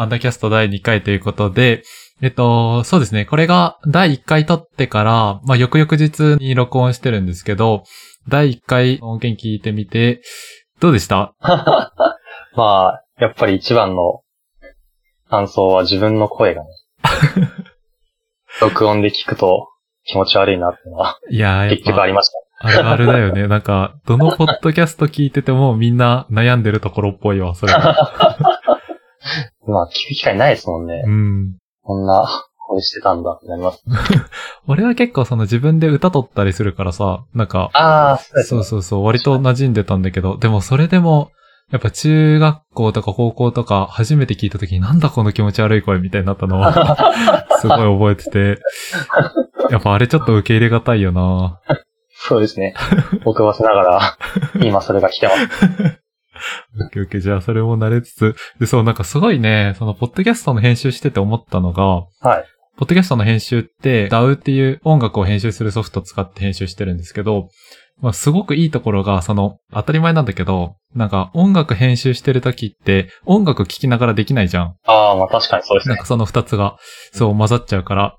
アンダーキャスト第2回ということで、えっと、そうですね。これが第1回撮ってから、まあ、翌々日に録音してるんですけど、第1回音源聞いてみて、どうでした？まあ、やっぱり一番の感想は自分の声がね、録音で聞くと気持ち悪いなっていうのはいや結局あぱ、りました。あるあるだよね。なんか、どのポッドキャスト聞いててもみんな悩んでるところっぽいわ、それ。まあ、聞く機会ないですもんね。うん。こんな 声してたんだってなります。俺は結構その自分で歌撮ったりするからさ、なんか、ああ、そう。そうそう割と馴染んでたんだけど、でもそれでも、やっぱ中学校とか高校とか初めて聞いた時になんだこの気持ち悪い声みたいになったのは、すごい覚えてて、やっぱあれちょっと受け入れがたいよなそうですね。僕はしながら、今それが来てます。オッケーオッケー、じゃあそれも慣れつつ、で、そう、なんかすごいね、その、ポッドキャストの編集してて思ったのが、はい。ポッドキャストの編集って、DAW っていう音楽を編集するソフトを使って編集してるんですけど、まあ、すごくいいところが、その、当たり前なんだけど、なんか音楽編集してる時って、音楽聴きながらできないじゃん。ああ、まあ確かにそうですねなんか。その二つが、そう混ざっちゃうから。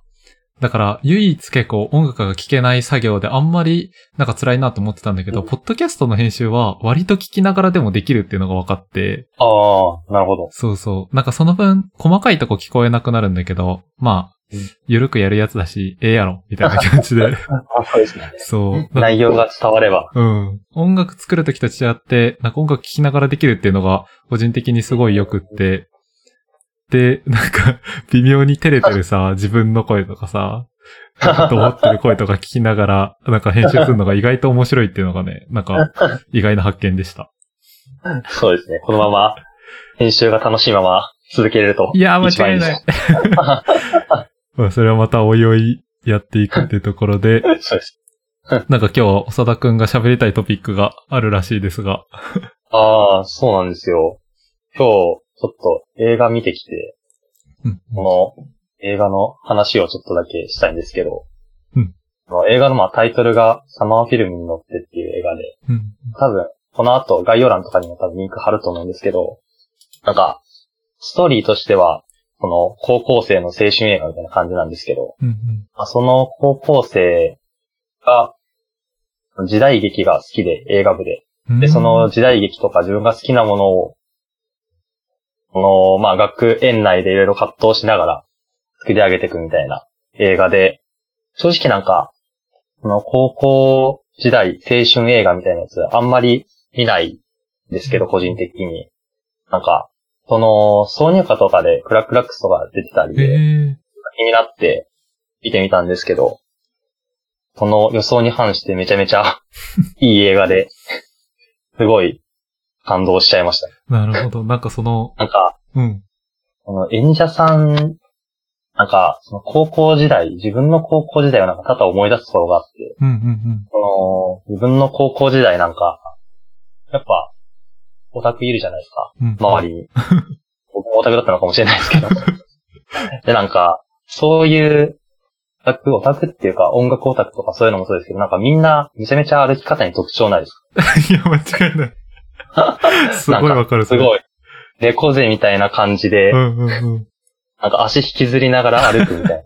だから、唯一結構音楽が聴けない作業であんまり、なんか辛いなと思ってたんだけど、うんポッドキャストの編集は割と聞きながらでもできるっていうのが分かって、ああ、なるほど。そうそう。なんかその分、細かいとこ聞こえなくなるんだけど、まあうん、ゆるくやるやつだし、ええやろ、みたいな感じで。あ そうですね。そう。内容が伝われば。うん。音楽作るときと違って、なんか音楽聴きながらできるっていうのが、個人的にすごい良くって。で、なんか、微妙に照れてるさ、自分の声とかさ、と思ってる声とか聞きながら、なんか編集するのが意外と面白いっていうのがね、なんか、意外な発見でした。そうですね。このまま、編集が楽しいまま続けれると。いや間違いない。まあ、それはまたおいおいやっていくっていうところで、そうです。なんか今日、長田くんが喋りたいトピックがあるらしいですが。ああ、そうなんですよ。今日、ちょっと映画見てきて、うん。この映画の話をちょっとだけしたいんですけど、映画のまあタイトルがサマーフィルムに乗ってっていう映画で、うん。多分、この後概要欄とかにも多分リンク貼ると思うんですけど、なんか、ストーリーとしては、この高校生の青春映画みたいな感じなんですけど、うんうん。まあその高校生が、時代劇が好きで、映画部で。うん。で、その、時代劇とか自分が好きなものを、この、まあ、学園内でいろいろ葛藤しながら作り上げていくみたいな映画で、正直なんか、この高校時代青春映画みたいなやつあんまり見ないんですけど、個人的に。なんか、その、挿入歌とかでクラックラックスとか出てたりへで、え。気になって見てみたんですけど、この予想に反してめちゃめちゃ いい映画で、すごい感動しちゃいました。なるほど。なんかその、なんか、うん。この演者さん、なんか、その高校時代、自分の高校時代をなんか多々思い出すところがあって、うんうんこの、自分の高校時代なんか、やっぱ、オタクいるじゃないですか、うん。周りに。僕もオタクだったのかもしれないですけど。で、なんか、そういう、オタク、オタクっていうか音楽オタクとかそういうのもそうですけど、なんかみんなめちゃめちゃ歩き方に特徴ないです いや、間違いない。すごいわかる、すごい。猫背みたいな感じで、うんうんうん。なんか足引きずりながら歩くみたいな。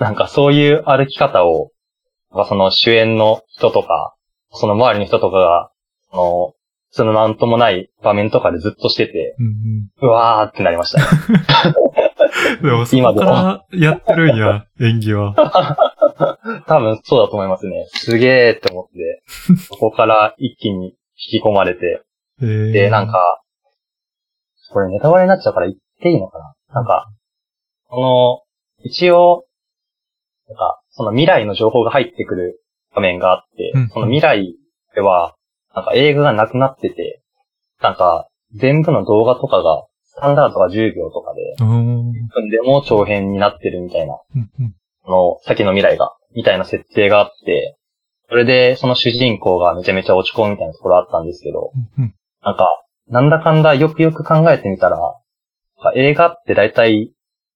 なんかそういう歩き方を、なんかその主演の人とか、その周りの人とかが、あの、そのなんともない場面とかでずっとしてて、うんうわーってなりました でも、そこからやってるんや、演技は。多分そうだと思いますね。すげーって思って、そこから一気に引き込まれて、えー。で、なん、か、これネタバレになっちゃうから言っていいのかな？なんか、この、一応、なんか、その未来の情報が入ってくる場面があって、うん。その未来では、なんか映画がなくなってて、なんか、全部の動画とかが、スタンダードが10秒とかで、うーん。でも長編になってるみたいな、うんうん。この先の未来が、みたいな設定があって、それでその主人公がめちゃめちゃ落ち込むみたいなところあったんですけど、なんか、なんだかんだよくよく考えてみたら、映画ってだいたい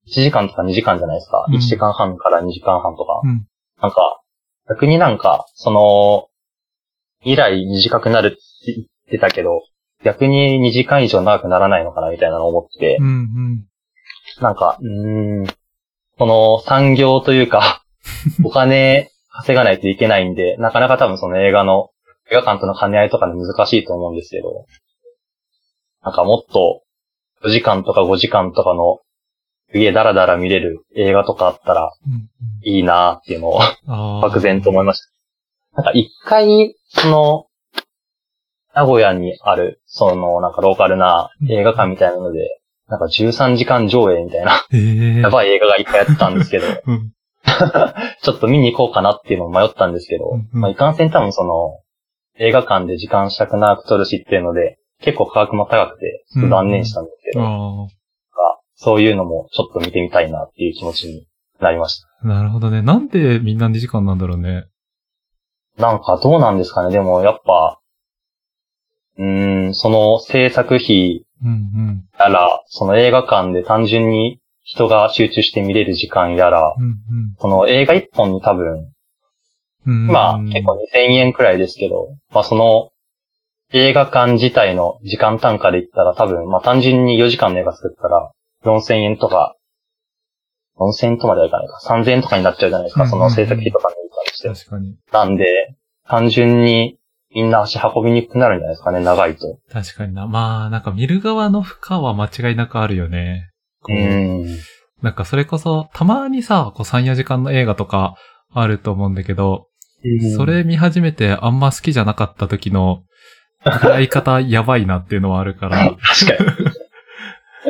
1時間とか2時間じゃないですか。うん1時間半から2時間半とか。うんなんか、逆になんか、その、未来短くなるって言ってたけど、逆に2時間以上長くならないのかなみたいなのを思ってう、んうん。なんか、うーん、この産業というか、お金稼がないといけないんで、なかなか多分その映画の、映画館との兼ね合いとかで難しいと思うんですけど、なんかもっと4時間とか5時間とかの家だらだら見れる映画とかあったらいいなっていうのを。漠然と思いました。なんか一回、その、名古屋にある、その、なんかローカルな映画館みたいなので、なんか13時間上映みたいな、ええやばい映画がいっぱいやってたんですけど、うん。ちょっと見に行こうかなっていうのを迷ったんですけど、うんうんまあ、いかんせん多分その、映画館で時間尺長く撮るしっていうので、結構価格も高くて、ちょっと断念したんですけど、あそういうのもちょっと見てみたいなっていう気持ちになりました。あ。なるほどね。なんでみんな2時間なんだろうね。なんかどうなんですかねでもやっぱ、うーん、その制作費うんやら、その映画館で単純に人が集中して見れる時間やら、うん。うんその映画一本に多分、うん。まあうん結構2000円くらいですけど、まあその映画館自体の時間単価で言ったら多分、まあ単純に4時間の映画作ったら4000円とか、4000円とまではいかないか、3000円とかになっちゃうじゃないですか、うんその制作費とかの言い方して。確かに。なんで、単純にみんな足運びにくくなるんじゃないですかね、長いと。確かにな。まあ、なんか見る側の負荷は間違いなくあるよね。こうーん。なんかそれこそ、たまにさ、こう3、4時間の映画とかあると思うんだけど、それ見始めてあんま好きじゃなかった時の、捉え方やばいなっていうのはあるから。確かに。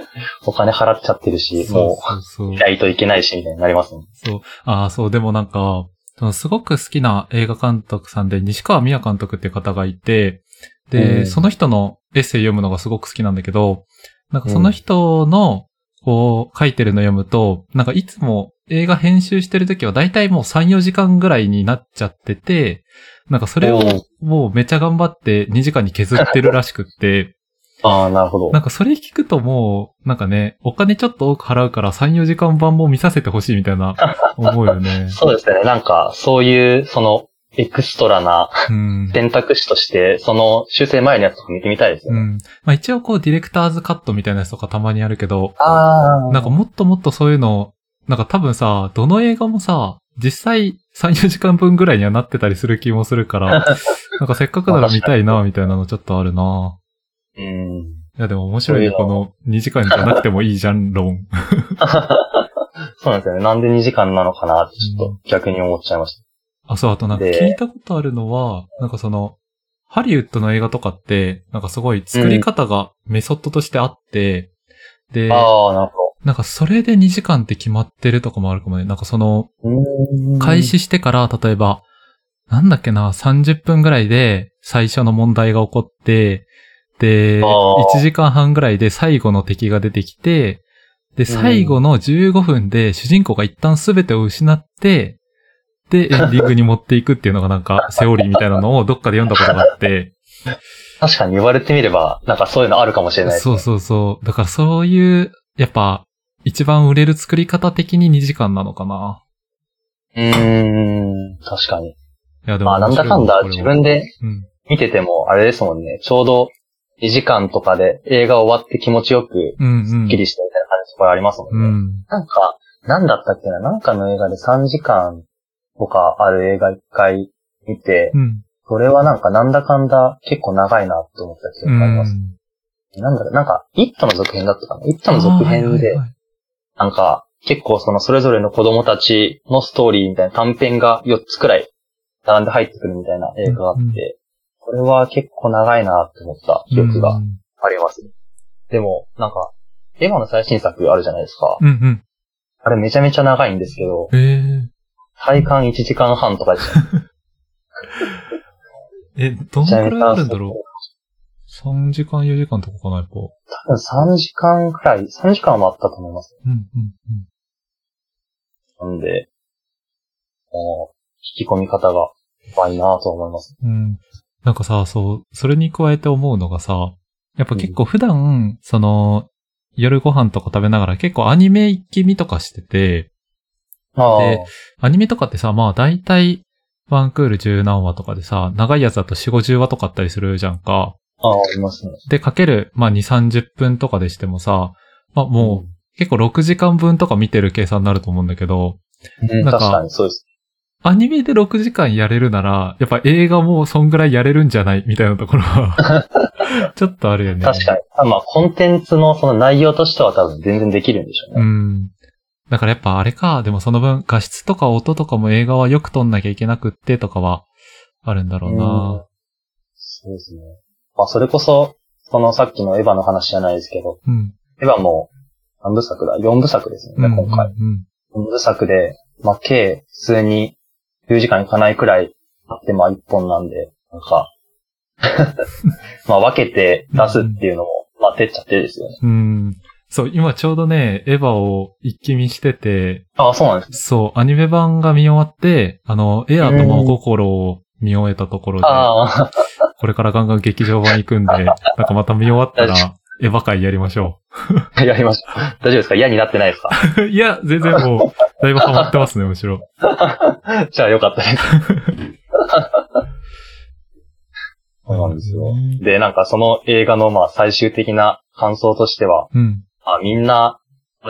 お金払っちゃってるし、そうもそうそうう、。ないといけないし、みたいになりますもん。そう。ああ、そう、でもなんか、すごく好きな映画監督さんで、西川美也監督っていう方がいて、で、うんその人のエッセイ読むのがすごく好きなんだけど、なんかその人の、こう、書いてるの読むと、なんかいつも映画編集してるときは大体もう3、4時間ぐらいになっちゃってて、なんかそれをもうめちゃ頑張って2時間に削ってるらしくって、ああ、なるほど。なんかそれ聞くともう、なんかね、お金ちょっと多く払うから3、4時間版も見させてほしいみたいな思うよね。そうですね。なんか、そういう、その、エクストラなうん。選択肢として、その修正前のやつとか見てみたいですよね。うん。まあ一応こうディレクターズカットみたいなやつとかたまにあるけど、ああ。なんかもっともっとそういうの、なんか多分さ、どの映画もさ、実際3、4時間分ぐらいにはなってたりする気もするから、なんかせっかくなら見たいな、みたいなのちょっとあるな。うん。いやでも面白いね、この2時間じゃなくてもいいじゃん、論。そうなんですよね。なんで2時間なのかなってちょっと逆に思っちゃいました。あ、そう、あとなんかで聞いたことあるのは、なんかその、ハリウッドの映画とかって、なんかすごい作り方がメソッドとしてあって、で、ああ、なんか。それで2時間って決まってるとかもあるかもね。なんかその、開始してから、例えば、なんだっけな、30分ぐらいで最初の問題が起こって、で、あー。1時間半ぐらいで最後の敵が出てきて、で、最後の15分で主人公が一旦全てを失って、で、エンディングに持っていくっていうのがなんか、セオリーみたいなのをどっかで読んだことがあって、確かに言われてみれば、なんかそういうのあるかもしれないね。そうそうそう。だからそういう、やっぱ、一番売れる作り方的に2時間なのかな。うーん、確かに。いや、でまあなんだかんだ自分でうん。見てても、あれですもんね。ちょうど2時間とかで映画終わって気持ちよく、うんうん。スッキリしてみたいな感じのところありますもんね。うん。なんか、なんだったっけな？なんかの映画で3時間とかある映画一回見て、うん。それはなんかなんだかんだ結構長いなって思った記憶があります。なんだろう、なんか、イットの続編だったかな？イットの続編でなんか、結構そのそれぞれの子供たちのストーリーみたいな短編が4つくらい並んで入ってくるみたいな映画があって、うんうんこれは結構長いなって思った記憶がうんあります。でも、なんか、エヴァの最新作あるじゃないですか。うんうん。あれめちゃめちゃ長いんですけど、ええ体感1時間半とかでした。え、どんくらいあるんだろう ?3 時間、4時間とかかな、やっぱ。多分3時間くらい、3時間はあったと思います。うん、うん、なんで、もう、引き込み方がうまいなと思います。うん。うん。なんかさ、そう、それに加えて思うのがさ、やっぱ結構普段、その、夜ご飯とか食べながら結構アニメ一気見とかしてて、でアニメとかってさ、まあ大体、ワンクール十何話とかでさ、長いやつだと4、50話とかあったりするじゃんか。ああ、ありますね。で、かける、まあ、2、30分とかでしてもさ、まあ、もう、結構6時間分とか見てる計算になると思うんだけど、うん、なんか確かにそうです。アニメで6時間やれるなら、やっぱ映画もそんぐらいやれるんじゃないみたいなところは、ちょっとあるよね。確かに。あまあ、コンテンツのその内容としては多分全然できるんでしょううね。ん。だからやっぱあれか、でもその分画質とか音とかも映画はよく撮んなきゃいけなくってとかはあるんだろううんな。そうですね。まあ、それこそ、そのさっきのエヴァの話じゃないですけど、うん。エヴァも何部作だ ?4 部作ですよね、うん今回。うん4部作で、まあ、計普通に10時間いかないくらいあって、まあ、1本なんで、なんか、まあ、分けて出すっていうのも、まあ、手っちゃ手ですよね。うん。うん。そう、今ちょうどね、エヴァを一気見してて、ああ、そうなんですね。そう、アニメ版が見終わって、あの、エアと真心を見終えたところで、これからガンガン劇場版行くんで、なんかまた見終わったら、エヴァ会やりましょ やりました。大丈夫ですか？嫌になってないですか？う。いや、全然もう、だいぶハマってますね、むしろ。じゃあよかったです。そうなんですよ。で、なんかその映画のまあ最終的な感想としては、うん。まあみんな、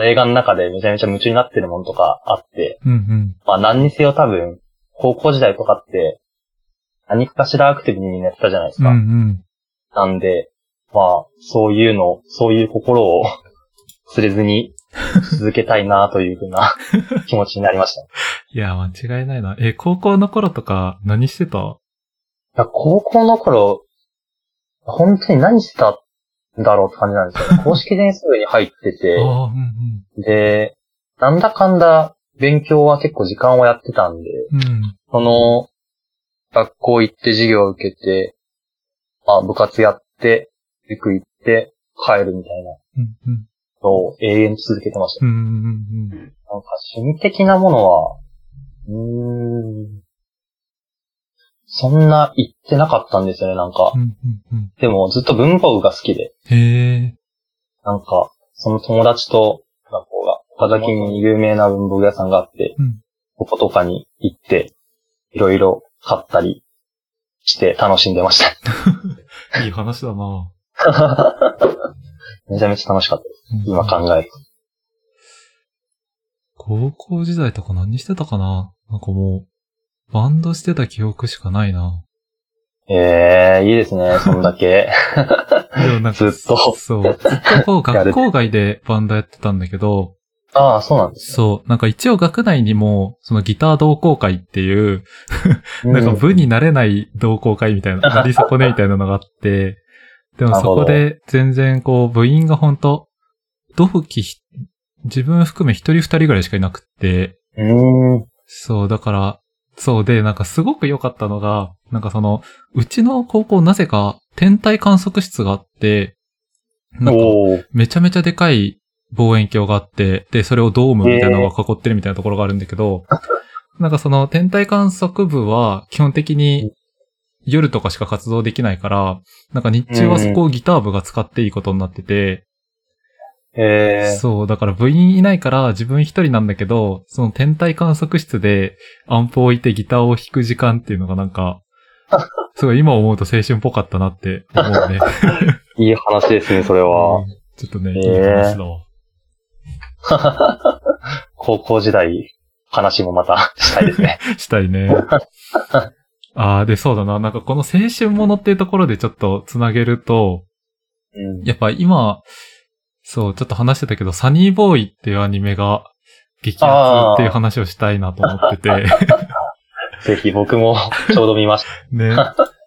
映画の中でめちゃめちゃ夢中になってるものとかあって、うんうん。まあ何にせよ多分、高校時代とかって、何かしらアクティブにやってたじゃないですうんか。うん。なんで、まあ、そういうの、そういう心を忘れずに続けたいなというふうな 気持ちになりました。いいや、間違いないな。え、高校の頃とか何してた？や高校の頃、本当に何してたんだろうって感じなんですよね。公式伝数部に入ってて、で、なんだかんだ勉強は結構時間をやってたんで、うん。うん。その、学校行って授業を受けて、まあ部活やって、塾行って、帰るみたいな。のを永遠続けてました。うんうんうん。なんか趣味的なものは、うーん、そんな言ってなかったんですよね、なんかう。んうんうん。でもずっと文房具が好きで、へえ。なんか、その友達と、学校が、岡崎に有名な文房具屋さんがあって、うんこことかに行って、いろいろ買ったりして楽しんでました。いい話だな。めちゃめちゃ楽しかったです。今考えると。高校時代とか何してたかな？なんかもう、バンドしてた記憶しかないな。ええー、いいですね、そんだけ。でもなんかずっとそう。ずっとこう、学校外でバンドやってたんだけど、ああ、そうなんですそう。なんか一応学内にも、そのギター同好会っていう、ね。なんかうん部になれない同好会みたいな、なり損ねみたいなのがあって、でもそこで全然こう部員が本当同期ひ、自分含め一人二人ぐらいしかいなくって、うーん。そう、だから、そうで、なんかすごく良かったのが、なんかその、うちの高校なぜか天体観測室があって、なんか。めちゃめちゃでかい望遠鏡があって、で、それをドームみたいなのが囲ってるみたいなところがあるんだけど、なんかその天体観測部は基本的に夜とかしか活動できないから、なんか日中はそこをギター部が使っていいことになってて、ええそう、だから部員いないから自分一人なんだけど、その天体観測室でアンプを置いてギターを弾く時間っていうのがなんか、すごい今思うと青春っぽかったなって思うね。いい話ですね、それはうん。ちょっとね、へーいい話だわ。高校時代、話もまたしたいですね。したいね。ああ、で、そうだな。なんかこの青春ものっていうところでちょっとつなげると、うん。やっぱ今、そう、ちょっと話してたけど、サニーボーイっていうアニメが激アツっていう話をしたいなと思ってて。ぜひ僕もちょうど見まし ね。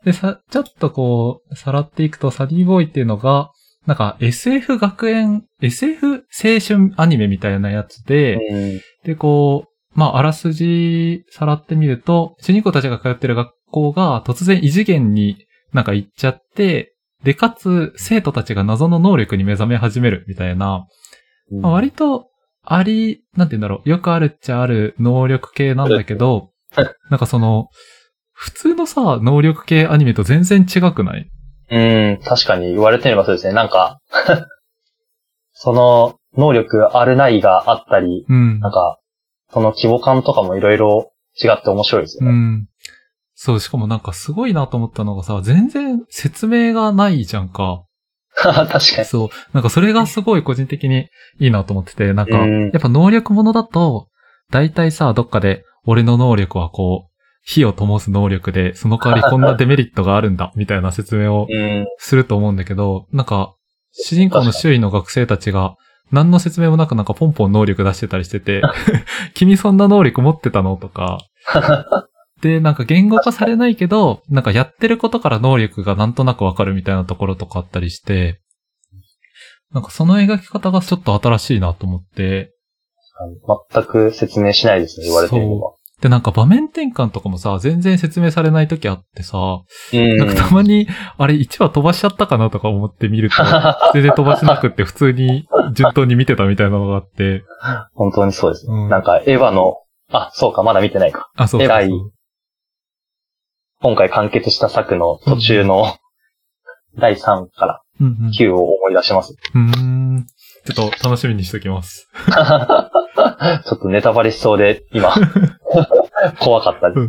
で、さ、ちょっとこう、さらっていくと、サニーボーイっていうのが、なんか SF 学園、SF 青春アニメみたいなやつた。で、うん。で、こう、まあ、あらすじさらってみると、主人公たちが通ってる学校が突然異次元になんか行っちゃって、で、かつ、生徒たちが謎の能力に目覚め始めるみたいな、まあ、割と、あり、なんて言うんだろう、よくあるっちゃある能力系なんだけど、なんかその、普通のさ、能力系アニメと全然違くない？うん、確かに言われてみればそうですね。なんか、その能力あるないがあったり、うんなん。か、その規模感とかもいろいろ違って面白いですよね。うん。そう、しかもなんかすごいなと思ったのがさ、全然説明がないじゃんか。確かに。そう。なんかそれがすごい個人的にいいなと思ってて、なんか、うんやっぱ能力ものだと、大体さ、どっかで、俺の能力はこう、火を灯す能力で、その代わりこんなデメリットがあるんだ、みたいな説明をうん。すると思うんだけど、なんか、主人公の周囲の学生たちが、何の説明もなくなんかポンポン能力出してたりしてて、君そんな能力持ってたの？とか、で、なんか言語化されないけど、なんかやってることから能力がなんとなくわかるみたいなところとかあったりして、なんかその描き方がちょっと新しいなと思って、全く説明しないですね、言われてるのは。で、なんか場面転換とかもさ、全然説明されない時あってさ、うん。なんかたまに、あれ1話飛ばしちゃったかなとか思って見ると、全然飛ばしなくって普通に順当に見てたみたいなのがあって、本当にそうですね。うんなんか、エヴァの、あ、そうか、まだ見てないか。あ、そうそう偉いそう。今回完結した作の途中の、第3からうんうん9を思い出します。うーん。ちょっと楽しみにしときます。ちょっとネタバレしそうで、今、怖かったです。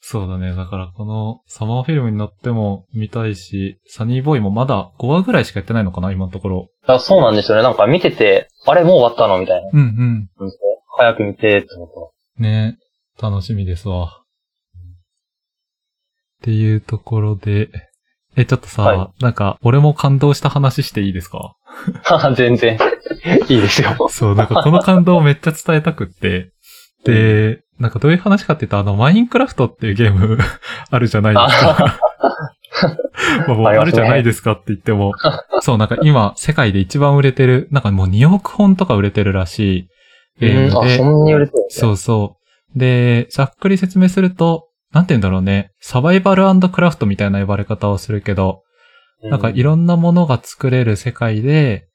そうだね。だからこのサマーフィルムに乗っても見たいし、サニーボーイもまだ5話ぐらいしかやってないのかな今のところ。あそうなんですよね。なんか見てて、あれもう終わったのみたいな。うんうん。うん早く見て、って思ってね楽しみですわ。っていうところで、え、ちょっとさ、はなんか、俺も感動した話していいですか？全然、いいですよ。そう、なんかこの感動をめっちゃ伝えたくって、で、なんかどういう話かっていうと、あの、マインクラフトっていうゲーム あるじゃないですか。まあもうありますね。あるじゃないですかって言っても、そう、なんか今、世界で一番売れてる、なんかもう2億本とか売れてるらしいゲームうん。あ、でそ、んなに売れてるんですね。そうそう。で、ざっくり説明すると、なんて言うんだろうね、サバイバルクラフトみたいな呼ばれ方をするけど、なんかいろんなものが作れる世界で、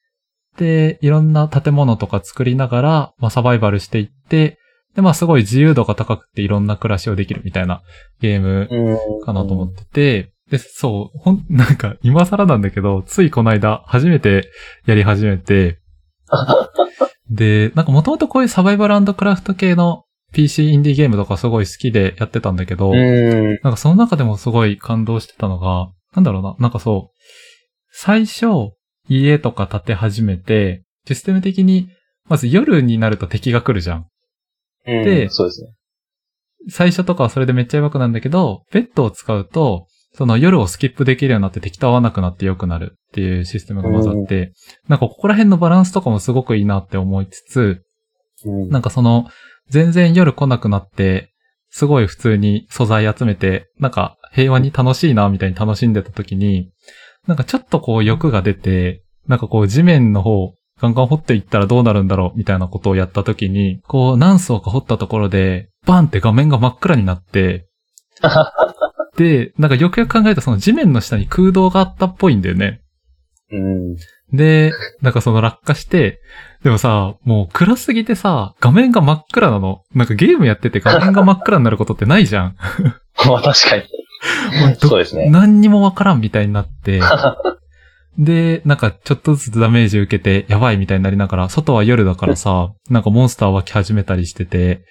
で、いろんな建物とか作りながら、まあサバイバルしていって、で、まあすごい自由度が高くていろんな暮らしをできるみたいなゲームうん。かなと思ってて、で、そう、ほん、なんか今更なんだけど、ついこの間初めてやり始めて、で、なんかもともとこういうサバイバルクラフト系の PC インディーゲームとかすごい好きでやってたんだけど、うん。なんかその中でもすごい感動してたのが、なんだろうな、なんかそう、最初、家とか建て始めて、システム的に、まず夜になると敵が来るじゃん。うんでそうですね。最初とかはそれでめっちゃ弱くなんだけど、ベッドを使うと、その夜をスキップできるようになって敵と合わなくなって良くなるっていうシステムがまずあって、なんかここら辺のバランスとかもすごくいいなって思いつつ、うんなんかその、全然夜来なくなって、すごい普通に素材集めて、なんか平和に楽しいな、みたいに楽しんでた時に、なんかちょっとこう欲が出て、なんかこう地面の方、ガンガン掘っていったらどうなるんだろう、みたいなことをやった時に、こう何層か掘ったところで、バンって画面が真っ暗になって、で、なんかよくよく考えたらその地面の下に空洞があったっぽいんだよね。うん。で、なんかその落下して、でもさ、もう暗すぎてさ、画面が真っ暗なの。なんかゲームやってて画面が真っ暗になることってないじゃん。まあ確かに。そうですね。何にもわからんみたいになって、で、なんかちょっとずつダメージ受けてやばいみたいになりながら、外は夜だからさ、なんかモンスター湧き始めたりしてて、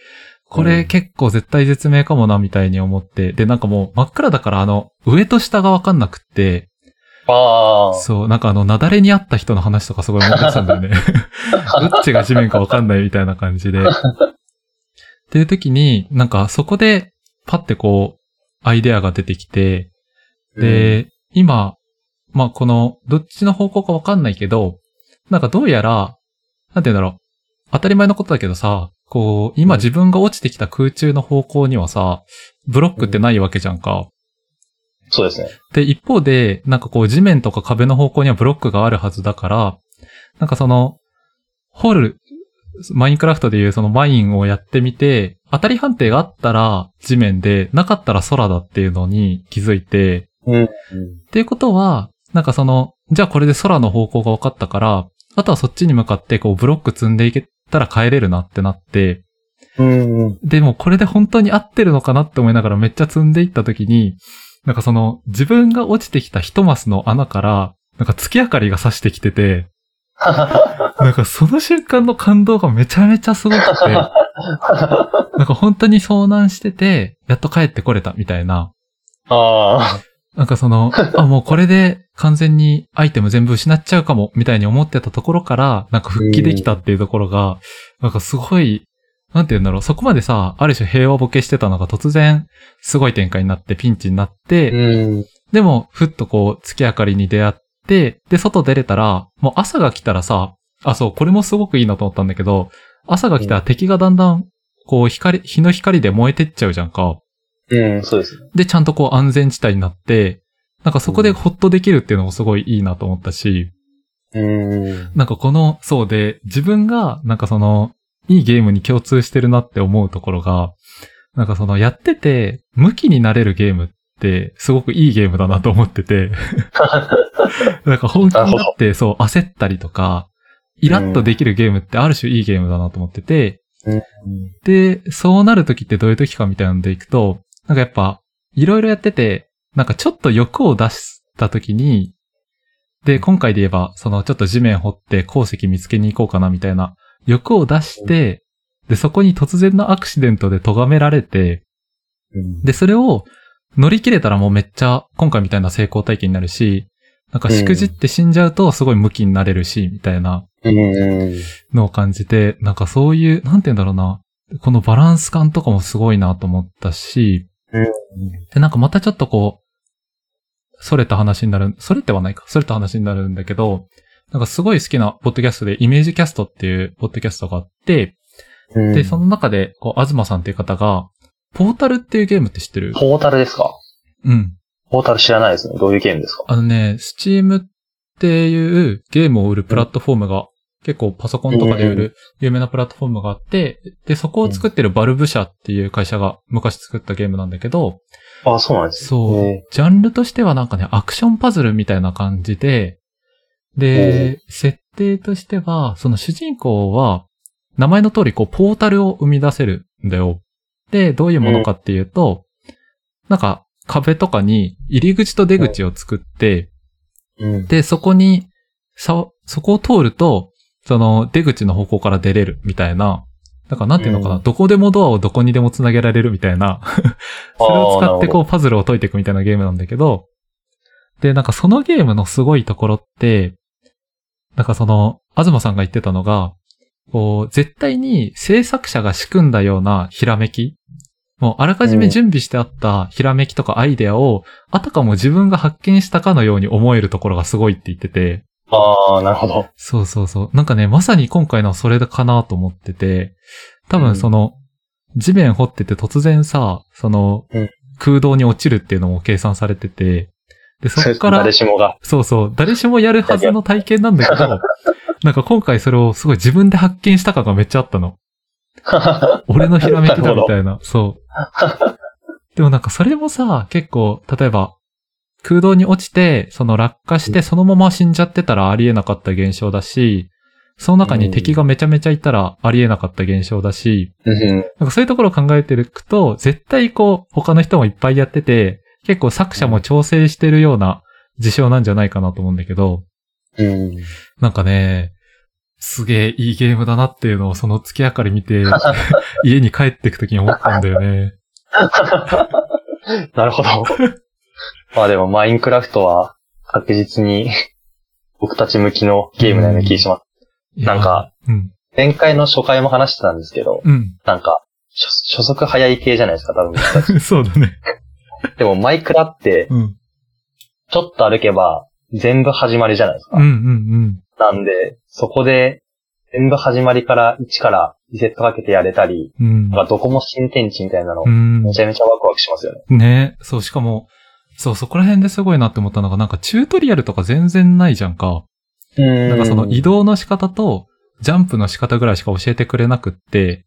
これ結構絶対絶命かもなみたいに思って、で、なんかもう真っ暗だからあの、上と下がわかんなくって、ああ。そう、なんかあの、雪崩にあった人の話とかすごい思い出したんだよね。どっちが地面かわかんないみたいな感じで。っていう時に、なんかそこで、パってこう、アイデアが出てきて、で、今、まあこの、どっちの方向かわかんないけど、なんかどうやら、なんて言うんだろう。当たり前のことだけどさ、こう、今うん自分が落ちてきた空中の方向にはさ、ブロックってないわけじゃんか。そうですね。で、一方で、なんかこう地面とか壁の方向にはブロックがあるはずだから、なんかその、掘る、マインクラフトでいうそのマインをやってみて、当たり判定があったら地面で、なかったら空だっていうのに気づいて、うん。っていうことは、なんかその、じゃあこれで空の方向が分かったから、あとはそっちに向かってこうブロック積んでいけたら帰れるなってなって、うん。でもこれで本当に合ってるのかなって思いながらめっちゃ積んでいった時に、なんかその自分が落ちてきた一マスの穴から、なんか月明かりが差してきてて、なんかその瞬間の感動がめちゃめちゃすごくて、なんか本当に遭難してて、やっと帰ってこれたみたいな。あなんかその、あ、もうこれで完全にアイテム全部失っちゃうかも、みたいに思ってたところから、なんか復帰できたっていうところが、なんかすごい、なんて言うんだろう、そこまでさ、ある種平和ボケしてたのが突然、すごい展開になって、ピンチになって、あ。うん。でも、ふっとこう、月明かりに出会って、で、外出れたら、もう朝が来たらさ、あ、そう、これもすごくいいなと思ったんだけど、朝が来たら敵がだんだん、こう、光、日の光で燃えてっちゃうじゃんか。うん、そうですね。で、ちゃんとこう安全地帯になって、なんかそこでホッとできるっていうのもすごいいいなと思ったし、うん。なんかこの、そうで、自分が、なんかその、いいゲームに共通してるなって思うところが、なんかその、やってて、向きになれるゲームって、すごくいいゲームだなと思ってて、なんか本気になって、そう、焦ったりとか、イラッとできるゲームってある種いいゲームだなと思ってて、うん。で、そうなるときってどういうときかみたいなのでいくと、なんかやっぱ、いろいろやってて、なんかちょっと欲を出したときに、で、今回で言えば、そのちょっと地面掘って鉱石見つけに行こうかなみたいな欲を出して、で、そこに突然のアクシデントで咎められて、うん。で、それを乗り切れたらもうめっちゃ今回みたいな成功体験になるし、なんかしくじって死んじゃうとすごい向きになれるし、みたいなうん。のを感じて、なんかそういう、なんて言うんだろうな、このバランス感とかもすごいなと思ったし、うん。で、なんかまたちょっとこう、それた話になる、それてはないか、それた話になるんだけど、なんかすごい好きなポッドキャストで、イメージキャストっていうポッドキャストがあって、うん。で、その中で、こう、東さんっていう方が、ポータルっていうゲームって知ってる？ポータルですか？うん。ポータル知らないですね。どういうゲームですか？あのね、スチームっていうゲームを売るプラットフォームが、結構パソコンとかで売うんる有名なプラットフォームがあって、で、そこを作ってるバルブ社っていう会社が昔作ったゲームなんだけど、あ、そうなんですね。そうへ、ジャンルとしてはなんかね、アクションパズルみたいな感じで、で、設定としては、その主人公は、名前の通りこう、ポータルを生み出せるんだよ。で、どういうものかっていうと、なんか、壁とかに入り口と出口を作って、うん。で、そこに、さ、そこを通ると、その出口の方向から出れるみたいな、だからなんていうのかな、うん。どこでもドアをどこにでも繋げられるみたいな、それを使ってこうパズルを解いていくみたいなゲームなんだけど、で、なんかそのゲームのすごいところって、なんかその、東さんが言ってたのが、こう、絶対に制作者が仕組んだようなひらめき。もうあらかじめ準備してあったひらめきとかアイデアを、あたかも自分が発見したかのように思えるところがすごいって言ってて、ああ、なるほど。そうそうそう。なんかね、まさに今回のはそれかなと思ってて、多うん。分その、地面掘ってて突然さ、そのうん、空洞に落ちるっていうのも計算されてて、で、そっから誰、しもが。そうそう、誰しもやるはずの体験なんだけど、なんか今回それをすごい自分で発見した感がめっちゃあったの。俺のひらめきだみたいな。そう。でもなんかそれもさ、結構、例えば、空洞に落ちて、その落下してそのまま死んじゃってたらありえなかった現象だし、その中に敵がめちゃめちゃいたらありえなかった現象だし、うん。なんかそういうところを考えていくと、絶対こう、他の人もいっぱいやってて、結構作者も調整してるような事象なんじゃないかなと思うんだけど、うん。なんかね、すげえいいゲームだなっていうのをその月明かり見て、家に帰ってくときに思ったんだよね。なるほど。まあでも、マインクラフトは確実に僕たち向きのゲームなような気がします。いやなんか、うん。前回の初回も話してたんですけど、うん。なんか、初初速早い系じゃないですか、多分僕たち。そうだね。でも、マイクラって、うん。ちょっと歩けば、全部始まりじゃないですか。うんうんなんで、そこで、全部始まりから、1からリセットかけてやれたり、うん。どこも新天地みたいなの、うんめちゃめちゃワクワクしますよね。ねそう、しかも、そう、そこら辺ですごいなって思ったのが、なんかチュートリアルとか全然ないじゃんか。うんなんかその移動の仕方と、ジャンプの仕方ぐらいしか教えてくれなくって、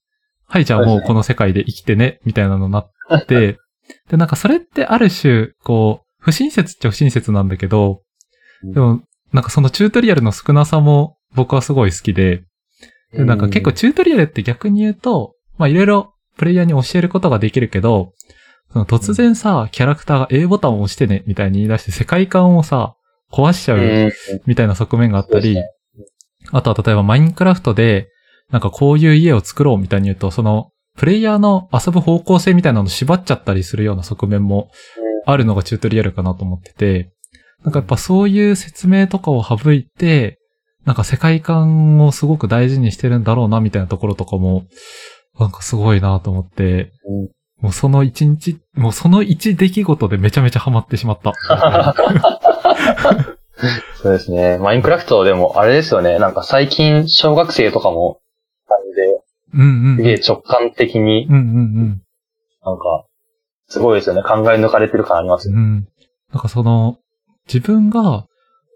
はい、じゃあもうこの世界で生きてね、みたいなのになって、で、なんかそれってある種、こう、不親切っちゃ不親切なんだけど、でも、なんかそのチュートリアルの少なさも僕はすごい好きで、で、なんか結構チュートリアルって逆に言うと、まあいろいろプレイヤーに教えることができるけど、その突然さ、キャラクターが A ボタンを押してね、みたいに言い出して世界観をさ、壊しちゃううん。みたいな側面があったり、あとは例えばマインクラフトで、なんかこういう家を作ろうみたいに言うと、その、プレイヤーの遊ぶ方向性みたいなのを縛っちゃったりするような側面もあるのがチュートリアルかなと思ってて、なんかやっぱそういう説明とかを省いて、なんか世界観をすごく大事にしてるんだろうなみたいなところとかも、なんかすごいなと思って、うんもうその一日、もうその一出来事でめちゃめちゃハマってしまった。そうですね。マインクラフトでもあれですよね。なんか最近小学生とかも、で、うんうん。すげえ直感的に、うんうんなんか、すごいですよね。考え抜かれてる感ありますうん。よ。うん。なんかその、自分が、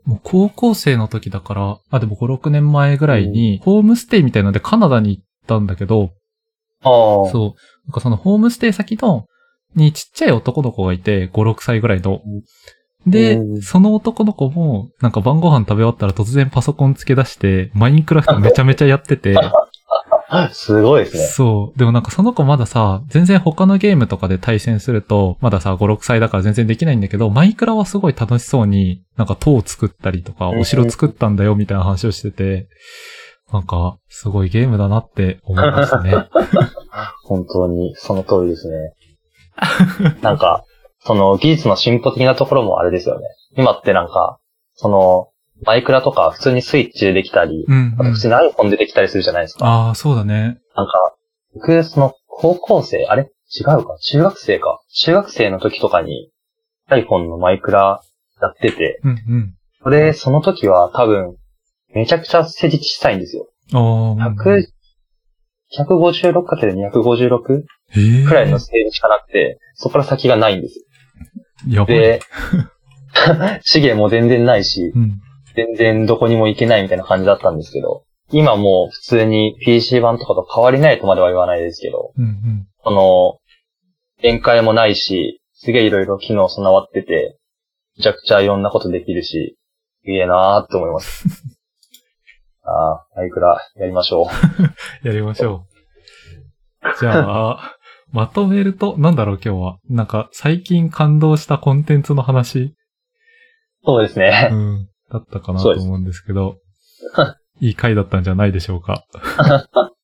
もう高校生の時だから、あ、でも5、6年前ぐらいに、ホームステイみたいなのでカナダに行ったんだけど、ああ。そう。なんかそのホームステイ先の、にちっちゃい男の子がいて、5、6歳ぐらいの。でう、んその男の子も、なんか晩ご飯食べ終わったら突然パソコンつけ出して、マインクラフトめちゃめちゃやってて、すごいですね。そう。でもなんかその子まださ、全然他のゲームとかで対戦すると、まださ、5、6歳だから全然できないんだけど、マイクラはすごい楽しそうに、なんか塔を作ったりとか、うんお城作ったんだよみたいな話をしてて、なんか、すごいゲームだなって思いましたね。本当に、その通りですね。なんか、その技術の進歩的なところもあれですよね。今ってなんか、その、マイクラとか普通にスイッチでできたり、うん、うんあと普。通に iPhone でできたりするじゃないですか。ああ、そうだね。なんか、僕、その、高校生、あれ？違うか？中学生か。中学生の時とかに、iPhone のマイクラやってて、うん、うん。それ、その時は多分、めちゃくちゃステージ小さいんですよ。ああ、100、156×256 えーくらいのステージしかなくて、そこから先がないんですよ。やばい。で、資源も全然ないし、うん。全然どこにも行けないみたいな感じだったんですけど、今もう普通に PC 版とかと変わりないとまでは言わないですけど、うん、うん。その、限界もないし、すげえいろいろ機能備わってて、めちゃくちゃいろんなことできるし、いいなーって思います。ああ、マイクラやりましょう。やりましょう。じゃあ、まとめると、なんだろう今日は。なんか、最近感動したコンテンツの話、そうですうね。ん、だったかなと思うんですけど、いい回だったんじゃないでしょうか。